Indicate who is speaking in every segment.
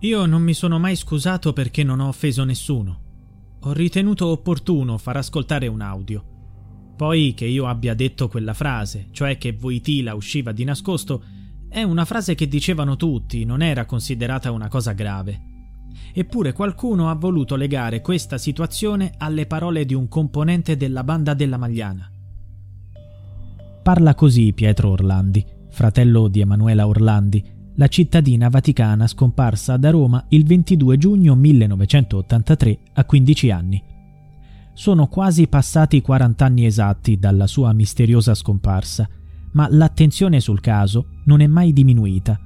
Speaker 1: Io non mi sono mai scusato perché non ho offeso nessuno. Ho ritenuto opportuno far ascoltare un audio. Poi che io abbia detto quella frase, cioè che Voitila usciva di nascosto, è una frase che dicevano tutti, non era considerata una cosa grave. Eppure qualcuno ha voluto legare questa situazione alle parole di un componente della banda della Magliana. Parla così Pietro Orlandi, fratello di Emanuela Orlandi, la cittadina vaticana scomparsa da Roma il 22 giugno 1983 a 15 anni. Sono quasi passati 40 anni esatti dalla sua misteriosa scomparsa, ma l'attenzione sul caso non è mai diminuita.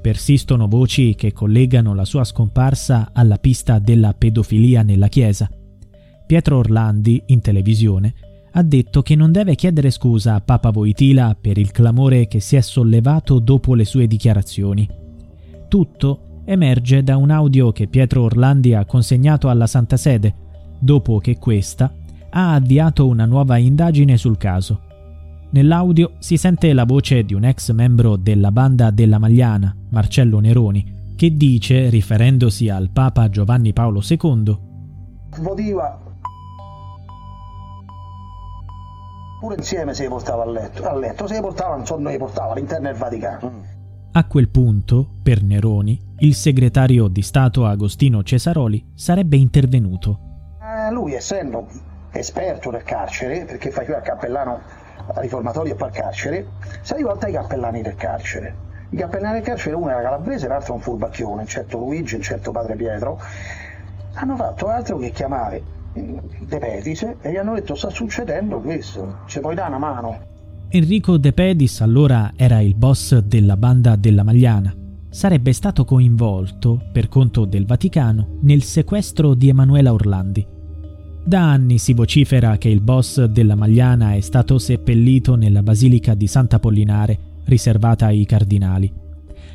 Speaker 1: Persistono voci che collegano la sua scomparsa alla pista della pedofilia nella Chiesa. Pietro Orlandi, in televisione, ha detto che non deve chiedere scusa a Papa Voitila per il clamore che si è sollevato dopo le sue dichiarazioni. Tutto emerge da un audio che Pietro Orlandi ha consegnato alla Santa Sede, dopo che questa ha avviato una nuova indagine sul caso. Nell'audio si sente la voce di un ex membro della banda della Magliana, Marcello Neroni, che dice, riferendosi al Papa Giovanni Paolo II,
Speaker 2: Votiva pure insieme se li portava a letto, a letto se li portava, insomma, li portava all'interno del Vaticano. Mm.
Speaker 1: A quel punto, per Neroni, il segretario di Stato Agostino Cesaroli sarebbe intervenuto.
Speaker 2: Eh, lui, essendo esperto del carcere, perché fa più al cappellano riformatorio e poi al carcere, si è rivolto ai cappellani del carcere. I cappellani del carcere, uno era calabrese, l'altro un furbacchione, un certo Luigi, un certo padre Pietro, hanno fatto altro che chiamare De Pedis e gli hanno detto sta succedendo questo, ci puoi dare una mano.
Speaker 1: Enrico De Pedis allora era il boss della banda della Magliana. Sarebbe stato coinvolto, per conto del Vaticano, nel sequestro di Emanuela Orlandi. Da anni si vocifera che il boss della Magliana è stato seppellito nella basilica di Sant'Apollinare, riservata ai cardinali.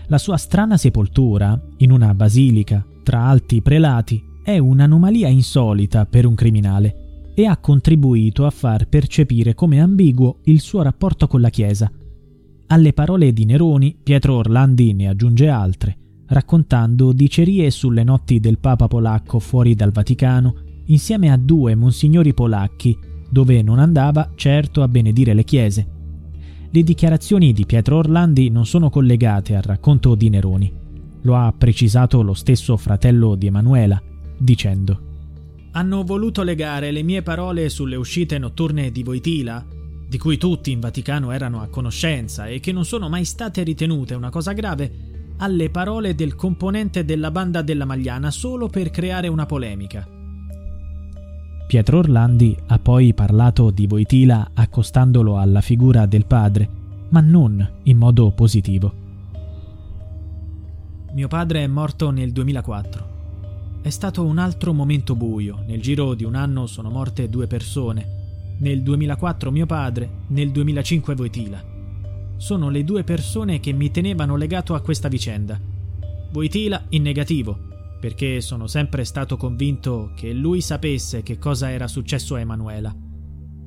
Speaker 1: La sua strana sepoltura, in una basilica, tra alti prelati, è un'anomalia insolita per un criminale e ha contribuito a far percepire come ambiguo il suo rapporto con la Chiesa. Alle parole di Neroni, Pietro Orlandi ne aggiunge altre, raccontando dicerie sulle notti del Papa polacco fuori dal Vaticano, insieme a due monsignori polacchi, dove non andava certo a benedire le chiese. Le dichiarazioni di Pietro Orlandi non sono collegate al racconto di Neroni. Lo ha precisato lo stesso fratello di Emanuela, dicendo Hanno voluto legare le mie parole sulle uscite notturne di Voitila, di cui tutti in Vaticano erano a conoscenza e che non sono mai state ritenute una cosa grave, alle parole del componente della banda della Magliana solo per creare una polemica. Pietro Orlandi ha poi parlato di Voitila accostandolo alla figura del padre, ma non in modo positivo. Mio padre è morto nel 2004. È stato un altro momento buio. Nel giro di un anno sono morte due persone. Nel 2004 mio padre, nel 2005 Voitila. Sono le due persone che mi tenevano legato a questa vicenda. Voitila in negativo, perché sono sempre stato convinto che lui sapesse che cosa era successo a Emanuela.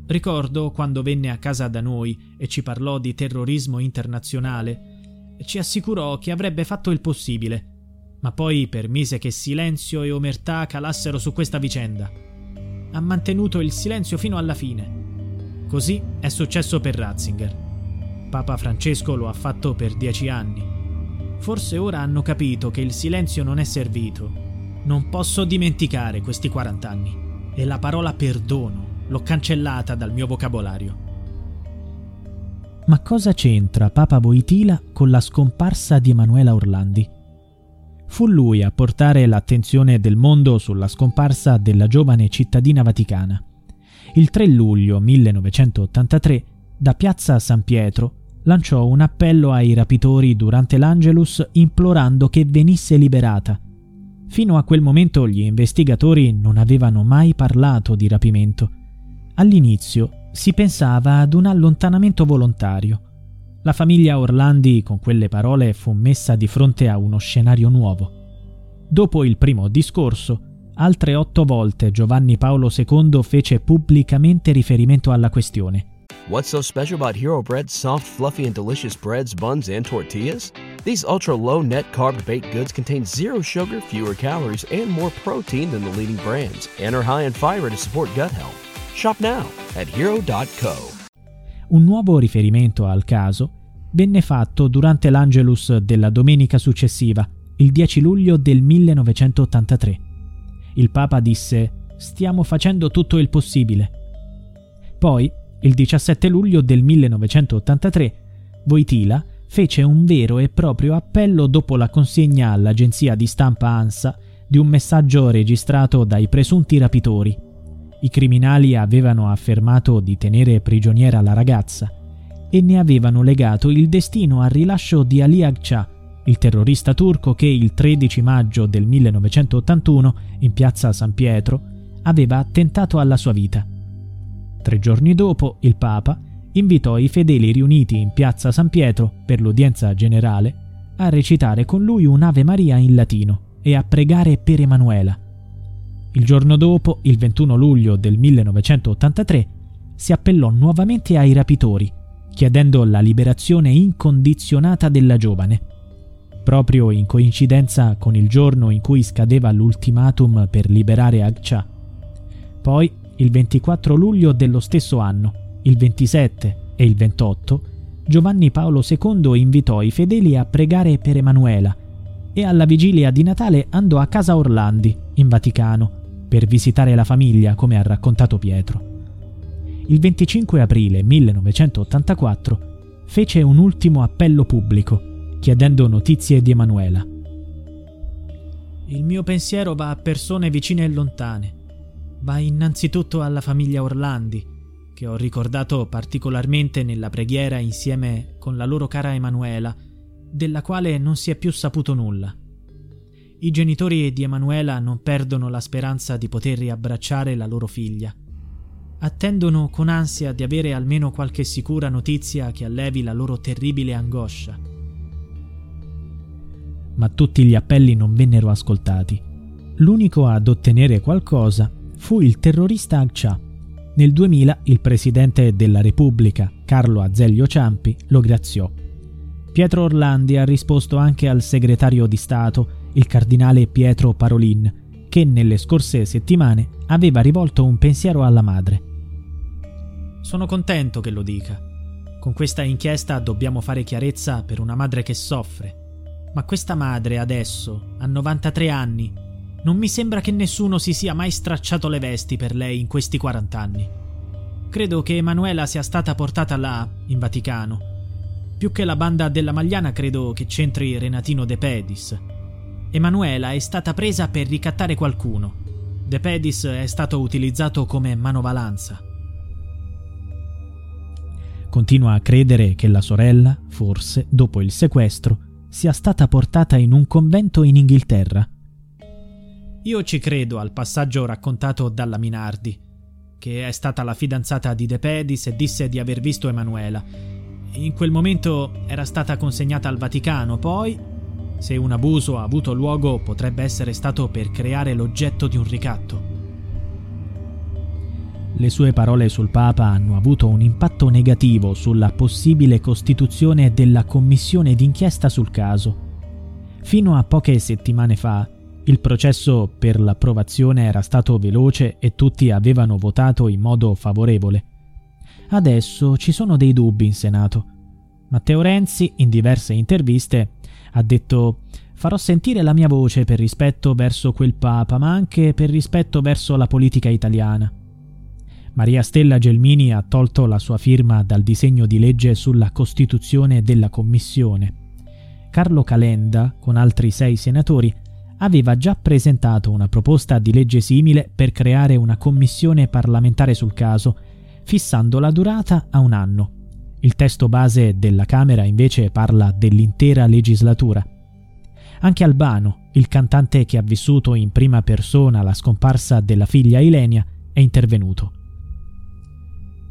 Speaker 1: Ricordo quando venne a casa da noi e ci parlò di terrorismo internazionale, ci assicurò che avrebbe fatto il possibile ma poi permise che silenzio e omertà calassero su questa vicenda. Ha mantenuto il silenzio fino alla fine. Così è successo per Ratzinger. Papa Francesco lo ha fatto per dieci anni. Forse ora hanno capito che il silenzio non è servito. Non posso dimenticare questi 40 anni. E la parola perdono l'ho cancellata dal mio vocabolario. Ma cosa c'entra Papa Voitila con la scomparsa di Emanuela Orlandi? Fu lui a portare l'attenzione del mondo sulla scomparsa della giovane cittadina vaticana. Il 3 luglio 1983, da piazza San Pietro, lanciò un appello ai rapitori durante l'Angelus implorando che venisse liberata. Fino a quel momento gli investigatori non avevano mai parlato di rapimento. All'inizio si pensava ad un allontanamento volontario. La famiglia Orlandi con quelle parole fu messa di fronte a uno scenario nuovo. Dopo il primo discorso, altre otto volte Giovanni Paolo II fece pubblicamente riferimento alla questione.
Speaker 3: What's so special about Hero Bread's soft, fluffy, and delicious breads, buns, and tortillas? These ultra low net carb baked goods contain zero sugar, fewer calories, and more protein than the leading brands, and are high in fiber to support gut health. Shop now at hero.co.
Speaker 1: Un nuovo riferimento al caso venne fatto durante l'Angelus della domenica successiva, il 10 luglio del 1983. Il Papa disse: Stiamo facendo tutto il possibile. Poi il 17 luglio del 1983 Voitila fece un vero e proprio appello dopo la consegna all'agenzia di stampa ANSA di un messaggio registrato dai presunti rapitori. I criminali avevano affermato di tenere prigioniera la ragazza e ne avevano legato il destino al rilascio di Ali Agca, il terrorista turco che il 13 maggio del 1981 in piazza San Pietro aveva attentato alla sua vita. Tre giorni dopo, il Papa invitò i fedeli riuniti in piazza San Pietro per l'udienza generale a recitare con lui un'Ave Maria in latino e a pregare per Emanuela. Il giorno dopo, il 21 luglio del 1983, si appellò nuovamente ai rapitori, chiedendo la liberazione incondizionata della giovane. Proprio in coincidenza con il giorno in cui scadeva l'ultimatum per liberare Agcha. Poi il 24 luglio dello stesso anno, il 27 e il 28, Giovanni Paolo II invitò i fedeli a pregare per Emanuela e alla vigilia di Natale andò a casa Orlandi, in Vaticano, per visitare la famiglia, come ha raccontato Pietro. Il 25 aprile 1984 fece un ultimo appello pubblico, chiedendo notizie di Emanuela.
Speaker 4: Il mio pensiero va a persone vicine e lontane va innanzitutto alla famiglia Orlandi, che ho ricordato particolarmente nella preghiera insieme con la loro cara Emanuela, della quale non si è più saputo nulla. I genitori di Emanuela non perdono la speranza di poter riabbracciare la loro figlia. Attendono con ansia di avere almeno qualche sicura notizia che allevi la loro terribile angoscia.
Speaker 1: Ma tutti gli appelli non vennero ascoltati. L'unico ad ottenere qualcosa fu il terrorista Agcha. Nel 2000 il presidente della Repubblica, Carlo Azeglio Ciampi, lo graziò. Pietro Orlandi ha risposto anche al segretario di Stato, il cardinale Pietro Parolin, che nelle scorse settimane aveva rivolto un pensiero alla madre.
Speaker 4: Sono contento che lo dica. Con questa inchiesta dobbiamo fare chiarezza per una madre che soffre. Ma questa madre adesso ha 93 anni non mi sembra che nessuno si sia mai stracciato le vesti per lei in questi 40 anni. Credo che Emanuela sia stata portata là, in Vaticano. Più che la banda della Magliana credo che c'entri Renatino De Pedis. Emanuela è stata presa per ricattare qualcuno. De Pedis è stato utilizzato come manovalanza.
Speaker 1: Continua a credere che la sorella, forse, dopo il sequestro, sia stata portata in un convento in Inghilterra
Speaker 4: io ci credo al passaggio raccontato dalla Minardi, che è stata la fidanzata di De Pedis e disse di aver visto Emanuela. In quel momento era stata consegnata al Vaticano, poi, se un abuso ha avuto luogo, potrebbe essere stato per creare l'oggetto di un ricatto.
Speaker 1: Le sue parole sul Papa hanno avuto un impatto negativo sulla possibile costituzione della commissione d'inchiesta sul caso. Fino a poche settimane fa, il processo per l'approvazione era stato veloce e tutti avevano votato in modo favorevole. Adesso ci sono dei dubbi in Senato. Matteo Renzi, in diverse interviste, ha detto farò sentire la mia voce per rispetto verso quel Papa, ma anche per rispetto verso la politica italiana. Maria Stella Gelmini ha tolto la sua firma dal disegno di legge sulla costituzione della Commissione. Carlo Calenda, con altri sei senatori, aveva già presentato una proposta di legge simile per creare una commissione parlamentare sul caso, fissando la durata a un anno. Il testo base della Camera invece parla dell'intera legislatura. Anche Albano, il cantante che ha vissuto in prima persona la scomparsa della figlia Ilenia, è intervenuto.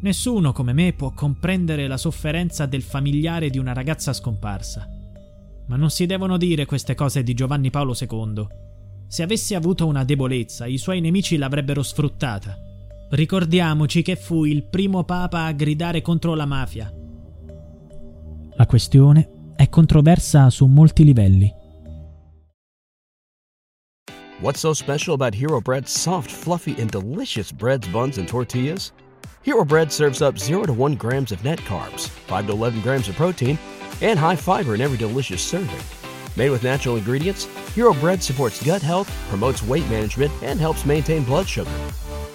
Speaker 1: Nessuno come me può comprendere la sofferenza del familiare di una ragazza scomparsa. Ma non si devono dire queste cose di Giovanni Paolo II. Se avessi avuto una debolezza, i suoi nemici l'avrebbero sfruttata. Ricordiamoci che fu il primo papa a gridare contro la mafia. La questione è controversa su molti livelli.
Speaker 3: What's so special about Hero Bread's soft, fluffy, and delicious breads, buns, and tortillas? Hero Bread serves up 0 to 1 grams of net carbs, 5 to 11 grams of protein, and high fiber in every delicious serving. Made with natural ingredients, Hero Bread supports gut health, promotes weight management, and helps maintain blood sugar.